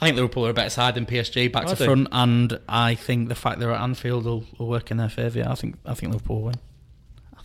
S3: I think Liverpool are a better side than PSG, back
S2: I
S3: to
S2: do.
S3: front, and I think the fact they're at Anfield will, will work in their favour. Yeah, I think I think Liverpool will win.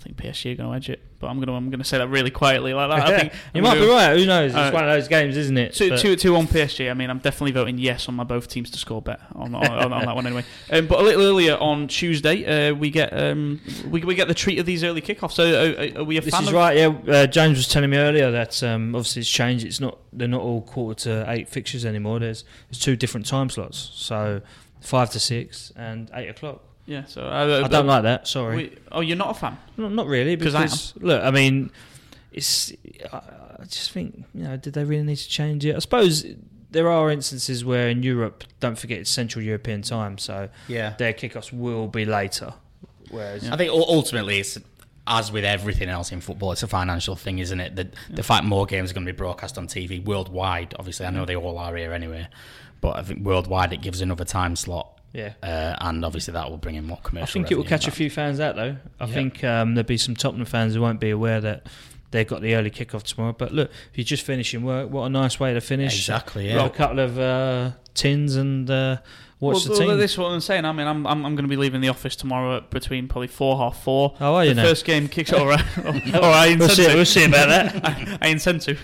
S1: I think PSG are going to edge it, but I'm going to I'm going to say that really quietly like that. I think
S2: you might be right. Who knows? It's
S1: Uh,
S2: one of those games, isn't it?
S1: Two,
S2: But-
S1: two, two on PSG. I mean, I'm definitely voting yes on my both teams to score bet on, on, on, on that one anyway. Um, but a little earlier on Tuesday, uh, we get um, we, we get the treat of these early kickoffs. So uh, are, are we a
S2: This
S1: fan
S2: is
S1: of?
S2: right. Yeah, uh, James was telling me earlier that um, obviously it's changed. It's not they're not all quarter to eight fixtures anymore. There's there's two different time slots. So five to six and eight o'clock.
S1: Yeah. So uh,
S2: I don't like that. Sorry.
S1: We, oh, you're not a fan.
S2: No, not really,
S1: 'Cause I
S2: because look, I mean, it's. I, I just think you know, did they really need to change it? I suppose there are instances where in Europe, don't forget it's Central European time, so
S3: Yeah,
S2: their kickoffs will be later. Whereas,
S3: I think ultimately it's as with everything else in football, it's a financial thing, isn't it? The, the fact more games are going to be broadcast on TV worldwide. Obviously, I know they all are here anyway, but I think worldwide it gives another time slot,
S2: yeah.
S3: uh, and obviously that will bring in more commercial.
S2: I think it will catch a few fans out though. I
S3: Yeah.
S2: think um, there'll be some Tottenham fans who won't be aware that they've got the early kickoff tomorrow. But look, if you're just finishing work, what a nice way to finish.
S3: Exactly.
S2: Got
S3: Yeah.
S2: a couple of uh, tins and uh, watch
S1: well,
S2: the
S1: well,
S2: team.
S1: This is what I'm saying. I mean, I'm I'm, I'm going to be leaving the office tomorrow at between probably four half four.
S2: How are you
S1: the
S2: now?
S1: first game kicks. Off. All right. All right. I
S2: We'll see,
S1: to.
S2: we'll see about that.
S1: I, I intend to.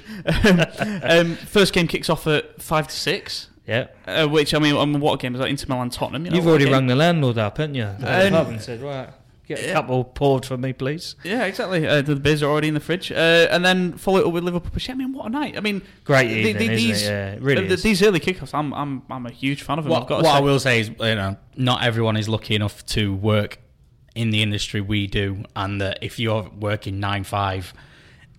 S1: um, first game kicks off at five to six.
S2: Yeah.
S1: Uh, which I mean, I mean, what game is that? Inter Milan Tottenham. You know,
S2: You've already
S1: game-
S2: rung the landlord up, haven't you? The
S1: Um,
S2: pub and said, right, get a
S1: yeah.
S2: couple poured for me, please.
S1: Yeah, exactly. Uh, the beers are already in the fridge, uh, and then follow it up with Liverpool. I mean, what a night! I mean,
S2: Great
S1: the-
S2: evening,
S1: the-
S2: isn't
S1: these,
S2: it? Yeah, really
S1: uh,
S2: is.
S1: These early kickoffs, I'm, I'm, I'm a huge fan of them. I've
S3: What,
S1: got
S3: what I will say is, you know, not everyone is lucky enough to work in the industry we do, and that if you're working nine five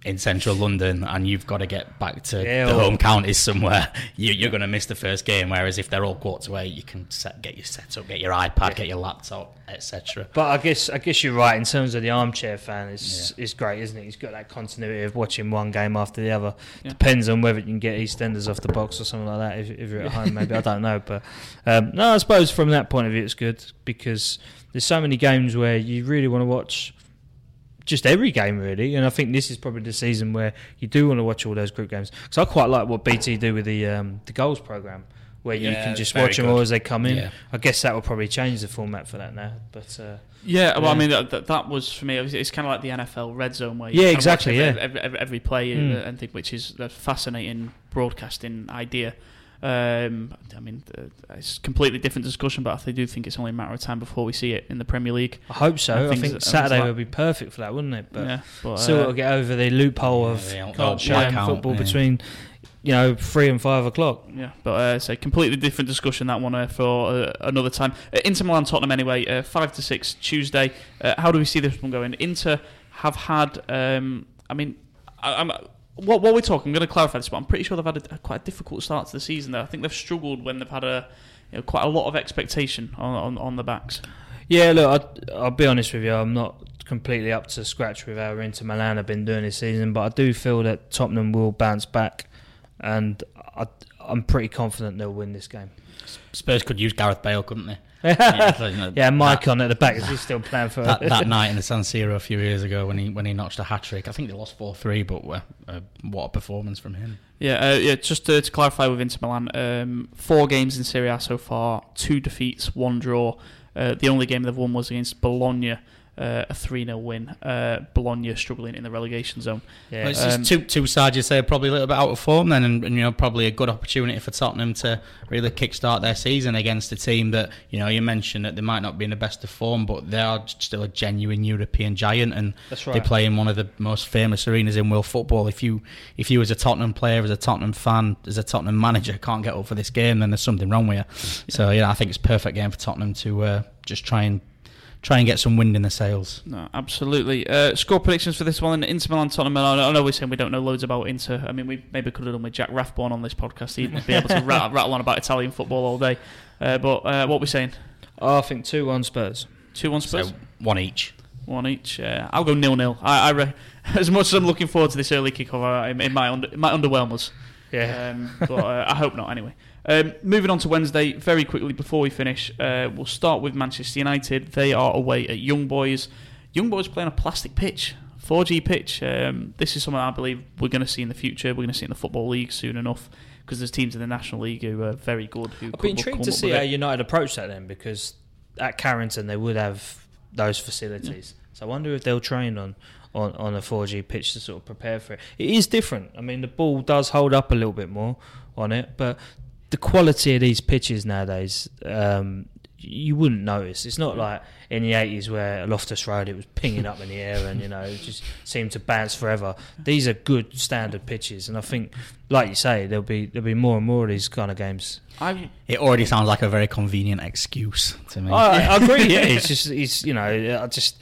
S3: in central London and you've got to get back to
S2: Yeah,
S3: the
S2: well-
S3: home counties somewhere, you, you're going to miss the first game. Whereas if they're all quarters away, you can set, get your setup, get your iPad, get your laptop, etc.
S2: But I guess I guess you're right in terms of the armchair fan. It's it's great, isn't it? He's got that continuity of watching one game after the other.
S1: Yeah.
S2: Depends on whether you can get EastEnders off the box or something like that. If, if you're at home, maybe I don't know. But um, no, I suppose from that point of view, it's good because there's so many games where you really want to watch just every game really, and I think this is probably the season where you do want to watch all those group games. Because I quite like what BT do with the um, the goals program, where you can just
S3: very
S2: watch them
S3: good.
S2: all as they come in.
S3: Yeah.
S2: I guess that will probably change the format for that now, but. Uh,
S1: Yeah, well, I mean, that, that, that was for me. It was, it's kind of like the NFL red zone where
S2: Yeah,
S1: you kind of
S2: exactly,
S1: watch
S2: yeah.
S1: every, every, every, every play
S2: Mm.
S1: uh, and think, which is a fascinating broadcasting idea. Um, I mean, uh, it's a completely different discussion, but I do think it's only a matter of time before we see it in the Premier League.
S2: I hope so.
S1: I
S2: I
S1: think
S2: think,
S1: I think
S2: Saturday
S1: like-
S2: would be perfect for that, wouldn't it? But
S1: yeah, but
S2: still,
S1: uh,
S2: it'll get over the loophole of
S3: the old-
S2: can't
S3: old
S2: show
S3: blackout,
S2: football
S3: yeah.
S2: between, you know, three and five o'clock.
S1: Yeah, but uh, it's a completely different discussion that one uh, for uh, another time. Uh, Inter Milan Tottenham anyway, uh, five to six Tuesday. Uh, how do we see this one going? Inter have had, um, I mean, I, I'm. What, what we're talking, I'm going to clarify this, but I'm pretty sure they've had a, a quite a difficult start to the season. There, I think they've struggled when they've had a you know, quite a lot of expectation on on, on the backs.
S2: Yeah, look, I, I'll be honest with you. I'm not completely up to scratch with how Inter Milan have been doing this season, but I do feel that Tottenham will bounce back, and I, I'm pretty confident they'll win this game.
S3: Spurs could use Gareth Bale, couldn't they?
S2: Yeah,
S3: so,
S2: Mike
S3: that-
S2: on at the back. Is he still playing for?
S3: that, that night in the San Siro a few years ago when he when he notched a hat trick. I think they lost four three, but uh, uh, what a performance from him!
S1: Yeah, uh, yeah. Just to, to clarify with Inter Milan, um, four games in Serie A so far, two defeats, one draw. Uh, the only game they've won was against Bologna, uh, a three 0 win. Uh, Bologna struggling in the relegation zone.
S2: yeah,
S3: Well, it's
S1: Um,
S3: just two two sides you say are probably a little bit out of form then, and, and you know probably a good opportunity for Tottenham to really kickstart their season against a team that you know you mentioned that they might not be in the best of form, but they are still a genuine European giant, and
S2: that's
S3: they play in one of the most famous arenas in world football. If you if you as a Tottenham player, as a Tottenham fan, as a Tottenham manager can't get up for this game, then there's something wrong with you. So yeah, I think it's a perfect game for Tottenham to uh, just try and try and get some wind in the sails.
S1: No, absolutely. Uh, score predictions for this one: Inter Milan, Tottenham. And I know- I know we're saying we don't know loads about Inter. I mean, we maybe could have done with Jack Rathbone on this podcast. He'd be able to rattle, rattle on about Italian football all day. Uh, but uh, what we're saying:
S2: Oh, I think two one Spurs.
S1: two one Spurs.
S3: So one each.
S1: One each. Uh, I'll go nil nil. I, I re- as much as I'm looking forward to this early kickoff, I, it, might under, it might underwhelm us.
S2: Yeah.
S1: Um, but uh, I hope not. Anyway, um, moving on to Wednesday. Very quickly before we finish, uh, we'll start with Manchester United. They are away at Young Boys. Young Boys playing a plastic pitch, 4G pitch. Um, this is something I believe we're going to see in the future. We're going to see in the football league soon enough because there's teams in the National League who are very good. Who
S2: I'd be intrigued to see how. United approach that then, because at Carrington they would have those facilities. So I wonder if they'll train on, on, on a 4G pitch to sort of prepare for it. It is different. I mean, the ball does hold up a little bit more on it, but the quality of these pitches nowadays, um, you wouldn't notice. It's not like in the 80s where Loftus Road it was pinging up in the air and you know it just seemed to bounce forever. These are good standard pitches, and I think, like you say, there'll be there'll be more and more of these kind of games.
S1: I,
S3: It already sounds like a very convenient excuse to me.
S2: I, I agree. Yeah, it's just it's you know I just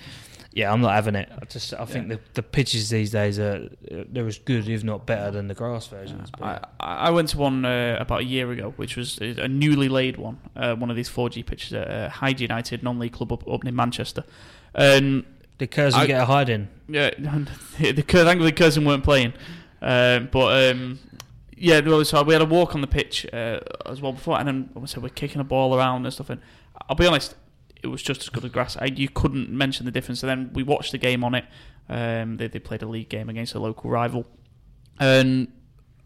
S2: yeah I'm not having it. I just I think the the pitches these days are they're as good if not better than the grass versions. But
S1: I, I went to one uh, about a year ago, which was a newly laid one, uh, one of these 4G pitches at uh, Hyde United non-league club up, up near Manchester. And
S2: the Curzon
S1: I-
S2: get a hide in.
S1: yeah, the Cur- thankfully Curzon weren't playing, um, but um, yeah, so we had a walk on the pitch uh, as well before, and then we said we're kicking a ball around and stuff. And I'll be honest, it was just as good as grass. I, you couldn't mention the difference. And then we watched the game on it. Um, they, they played a league game against a local rival, and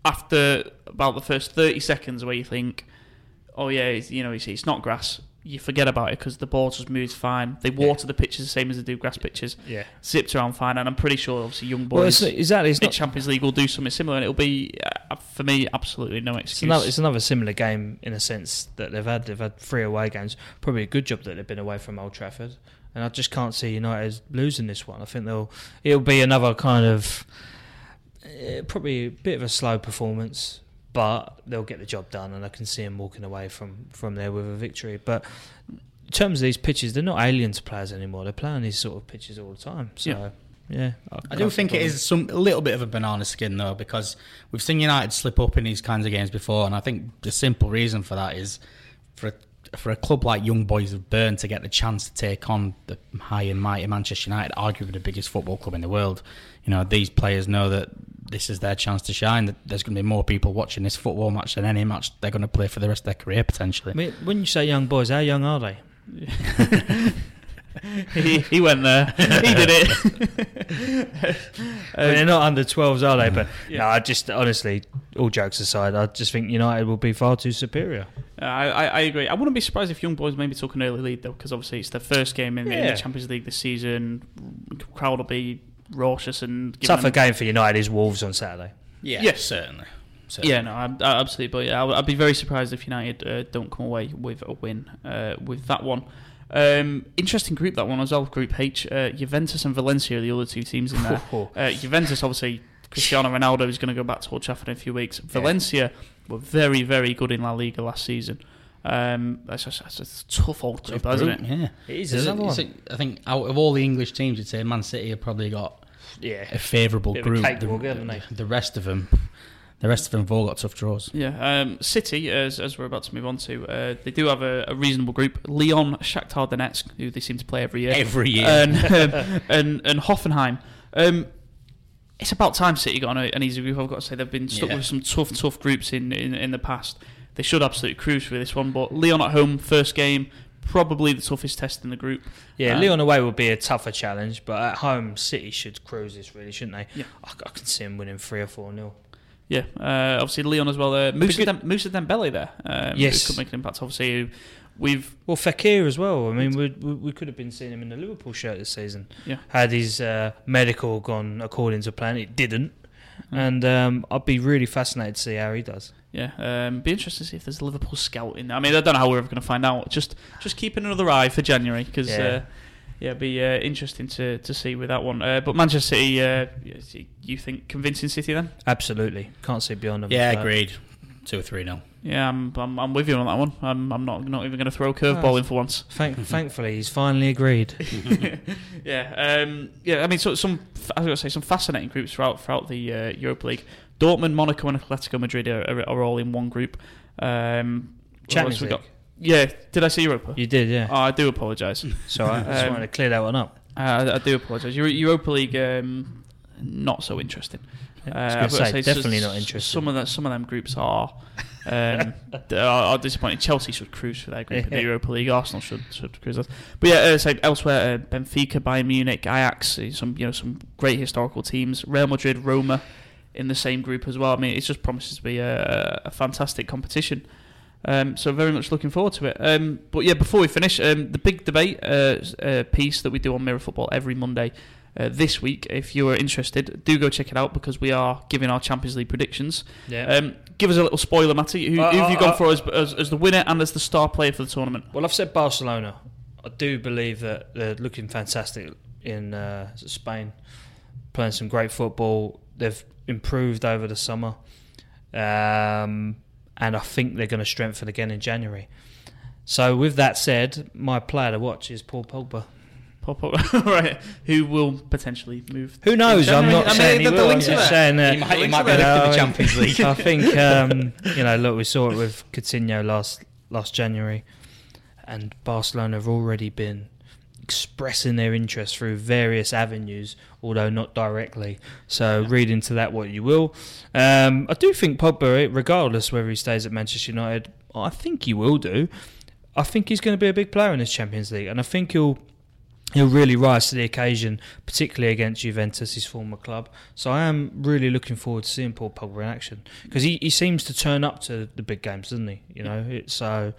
S1: after about the first thirty seconds, where you think, "Oh yeah, you know, it's, it's not grass," you forget about it because the ball just moves fine. They water the pitches the same as they do grass pitches.
S2: Yeah.
S1: Zipped around fine, and I'm pretty sure obviously young
S2: Well,
S1: boys
S2: it's, exactly. It's
S1: in
S2: not.
S1: Champions League will do something similar, and it'll be uh, for me absolutely no
S2: It's
S1: excuse.
S2: another, it's another similar game in a sense that they've had. They've had three away games. Probably a good job that they've been away from Old Trafford, and I just can't see United losing this one. I think they'll. It'll be another kind of eh, probably a bit of a slow performance, but they'll get the job done, and I can see them walking away from from there with a victory. But in terms of these pitches, they're not alien to players anymore. They're playing these sort of pitches all the time. So
S1: Yeah.
S2: yeah,
S3: I do think it is some a little bit of a banana skin though, because we've seen United slip up in these kinds of games before, and I think the simple reason for that is for a, for a club like Young Boys of Bern to get the chance to take on the high and mighty Manchester United, arguably the biggest football club in the world. You know, these players know that this is their chance to shine. That there's going to be more people watching this football match than any match they're going to play for the rest of their career potentially.
S2: I mean, when you say young boys, how young are they?
S1: he, he went there. he did it.
S2: I mean, they're not under 12s, are they? But
S1: Yeah.
S2: no, I just honestly, all jokes aside, I just think United will be far too superior.
S1: Uh, I, I, I agree. I wouldn't be surprised if young boys maybe took an early lead though, because obviously it's their first game in, in the Champions League this season. Crowd will be raucous and
S2: Tougher
S1: them-
S2: game for United is Wolves on Saturday.
S3: Yeah,
S1: Yeah.
S3: certainly. certainly.
S1: Yeah, no, I, I, absolutely. But yeah, I'd, I'd be very surprised if United uh, don't come away with a win uh, with that one. Um, interesting group that one as well. Group H, uh, Juventus and Valencia are the other two teams in there. Uh, Juventus, obviously, Cristiano Ronaldo is going to go back to Old Trafford in a few weeks. Valencia were very, very good in La Liga last season. Um, that's, just, that's a tough old group,
S3: Tough
S1: isn't it?
S3: Yeah.
S2: It is
S3: There's a-
S2: another
S3: it's
S2: one.
S3: a- I think out of all the English teams, you'd say Man City have probably got
S2: Yeah.
S3: a favourable
S2: Bit of a
S3: group. the,
S2: haven't
S3: the rest of them, the rest of them have all got tough draws.
S1: Yeah, um, City, as, as we're about to move on to, uh, they do have a, a reasonable group. Lyon, Shakhtar Donetsk, who they seem to play every year,
S3: Every year.
S1: and um, and, and Hoffenheim. Um, it's about time City got on an easy group. I've got to say they've been stuck
S3: Yeah.
S1: with some tough, tough groups in, in in the past. They should absolutely cruise through this one. But Lyon at home, first game, probably the toughest test in the group.
S2: Yeah,
S1: Um,
S2: Lyon away would be a tougher challenge, but at home, City should cruise this, really, shouldn't they?
S1: Yeah.
S2: I, I can see them winning 3 or 4 nil.
S1: Yeah, uh, obviously Lyon as well. Uh, Musa, Dem- Moussa Dembele there. Um,
S2: Yes.
S1: could make an impact. Obviously, we've
S2: Well, Fekir as well. I mean, we, we, we could have been seeing him in the Liverpool shirt this season.
S1: Yeah.
S2: Had his uh, medical gone according to plan, it didn't.
S1: Hmm.
S2: And um, I'd be really fascinated to see how he does.
S1: Yeah, um, be interested to see if there's a Liverpool scout in there. I mean, I don't know how we're ever going to find out. Just just keeping another eye for January because
S2: Yeah.
S1: yeah, uh, yeah, it'd be uh, interesting to, to see with that one. Uh, but Manchester City, uh, you think convincing City then?
S2: Absolutely. Can't see beyond them.
S3: Yeah,
S2: But-
S3: agreed. Two or three nil.
S1: Yeah, I'm I'm, I'm with you on that one. I'm I'm not not even going to throw a curveball in for once.
S2: Thank, thankfully, he's finally agreed.
S1: yeah, um, yeah. I mean, so some I was going to say some fascinating groups throughout throughout the uh, Europa League. Dortmund, Monaco, and Atletico Madrid are, are, are all in one group. Um,
S2: Champions League.
S1: got? Yeah, did I say Europa?
S2: You did, yeah.
S1: Oh, I do apologise.
S2: So I just
S1: Um,
S2: wanted to clear that one up.
S1: Uh, I do apologise. Europa League, um, not so interesting.
S2: I was
S1: Uh, I've
S2: to
S1: got
S2: say, definitely
S1: s-
S2: not interested.
S1: Some of the, some of them groups are um, are, are disappointing. Chelsea should cruise for their group in the Europa League. Arsenal should should cruise. That. But yeah, uh, so elsewhere, uh, Benfica, Bayern Munich, Ajax, uh, some you know some great historical teams. Real Madrid, Roma, in the same group as well. I mean, it just promises to be a, a fantastic competition. Um, so very much looking forward to it. Um, but yeah, before we finish, um, the big debate uh, uh, piece that we do on Mirror Football every Monday uh, this week. If you are interested, do go check it out because we are giving our Champions League predictions.
S2: Yeah.
S1: Um, give us a little spoiler, Matty. Who,
S2: Uh,
S1: who have you
S2: uh,
S1: gone
S2: uh,
S1: for as, as, as the winner and as the star player for the tournament?
S2: Well, I've said Barcelona. I do believe that they're looking fantastic in uh, Spain, playing some great football. They've improved over the summer, um, and I think they're going to strengthen again in January. So, with that said, my player to watch is Paul Pogba.
S1: Pop up, right? Who will potentially move?
S2: Who knows? I'm not
S1: I mean,
S2: saying he
S1: the- the
S2: will. I'm just saying that
S3: He might, he might be
S1: there.
S3: looking for the Champions League.
S2: I think um, you know. Look, we saw it with Coutinho last last January, and Barcelona have already been expressing their interest through various avenues, although not directly. So read into that what you will. Um, I do think Pogba, regardless whether he stays at Manchester United, I think he will do. I think he's going to be a big player in this Champions League, and I think he'll he'll really rise to the occasion, particularly against Juventus, his former club. So I am really looking forward to seeing Paul Pogba in action because he, he seems to turn up to the big games, doesn't he? You know, it's so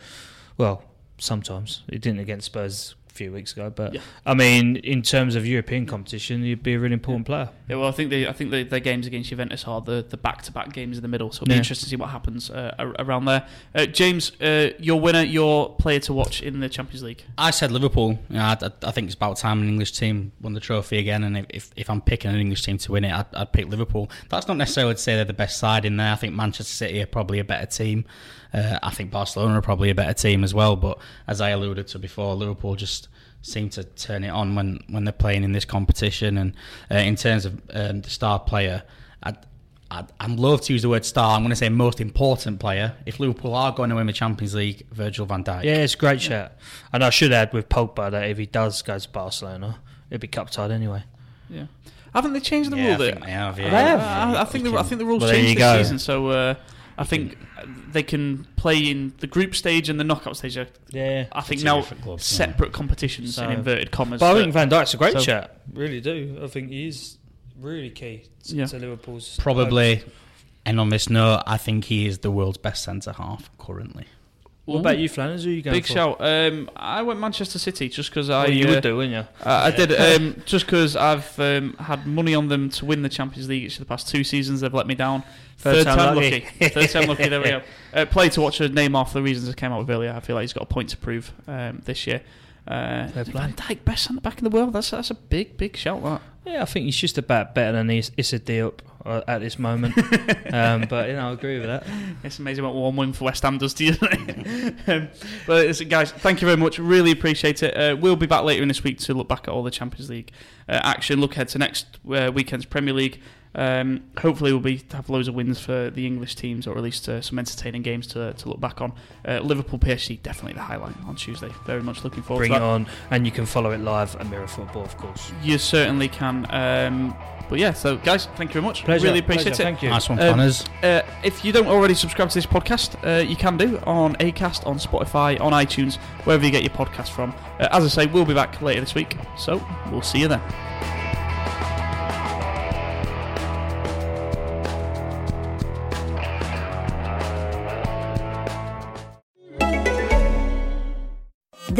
S2: well. sometimes. He didn't against Spurs few weeks ago, but
S1: Yeah.
S2: I mean, in terms of European competition, you'd be a really important player.
S1: Yeah, well, I think they, I think the, their games against Juventus are the, the back-to-back games in the middle, so it'll be
S2: Yeah.
S1: interesting to see what happens uh, around there. Uh, James, uh, your winner, your player to watch in the Champions League.
S3: I said Liverpool. You know, I, I, I think it's about time an English team won the trophy again. And if, if, if I'm picking an English team to win it, I'd, I'd pick Liverpool. That's not necessarily to say they're the best side in there. I think Manchester City are probably a better team. Uh, I think Barcelona are probably a better team as well. But as I alluded to before, Liverpool just seem to turn it on when, when they're playing in this competition. And uh, in terms of um, the star player, I'd, I'd, I'm loath to use the word star. I'm going to say most important player. If Liverpool are going to win the Champions League, Virgil van Dijk.
S2: Yeah, it's a great shout. And I should add with Pogba that if he does go to Barcelona, it'd be cup tied anyway.
S1: Yeah, haven't they changed the
S3: Yeah,
S1: rule
S3: I
S1: there?
S3: think they have, yeah.
S2: They have.
S1: I, I think the, I think the rules
S2: Well,
S1: changed this
S2: go.
S1: season, so uh, I think they can play in the group stage and the knockout stage. Are,
S2: Yeah.
S1: I think now
S3: different clubs, yeah.
S1: separate competitions
S2: So-
S1: in inverted commas.
S2: But I think Van Dijk's a great
S1: So-
S2: chat. Really do. I think he is really key to,
S1: Yeah.
S2: to Liverpool's.
S3: Probably. And on this note, I think he is the world's best centre half currently.
S2: What about you, Flanners? Who are you going to?
S1: Big
S2: for?
S1: shout. Um, I went Manchester City just because I.
S2: Oh, you
S1: uh,
S2: would do, wouldn't you?
S1: I I did um, just because I've um, had money on them to win the Champions League each of the past two seasons. They've let me down.
S2: Third time lucky.
S1: Third time lucky. There we go. Uh, play to watch a name off the reasons I came up with earlier. I feel like he's got a point to prove um, this year. Uh, Van Dijk, best centre back in the world. That's that's a big big shout. That.
S2: Yeah, I think he's just about better than Is- Issa Diop uh, at this moment. um, but, you know, I agree with that.
S1: It's amazing what one win for West Ham does to you. Um, but guys, thank you very much. Really appreciate it. Uh, we'll be back later in this week to look back at all the Champions League uh, action. Look ahead to next uh, weekend's Premier League. Um, hopefully, we'll be have loads of wins for the English teams, or at least uh, some entertaining games to, to look back on. Uh, Liverpool PSG definitely the highlight on Tuesday. Very much looking forward
S2: Bring
S1: to
S2: it on. And you can follow it live at Mirror Football, of course.
S1: You certainly can. Um, but yeah, so guys, thank you very much.
S2: Pleasure.
S1: Really appreciate
S2: pleasure.
S1: it.
S2: Thank you.
S3: Nice one,
S1: Um,
S3: Flanners.
S1: Uh, if you don't already subscribe to this podcast, uh, you can do on Acast, on Spotify, on iTunes, wherever you get your podcast from. Uh, as I say, we'll be back later this week, so we'll see you then.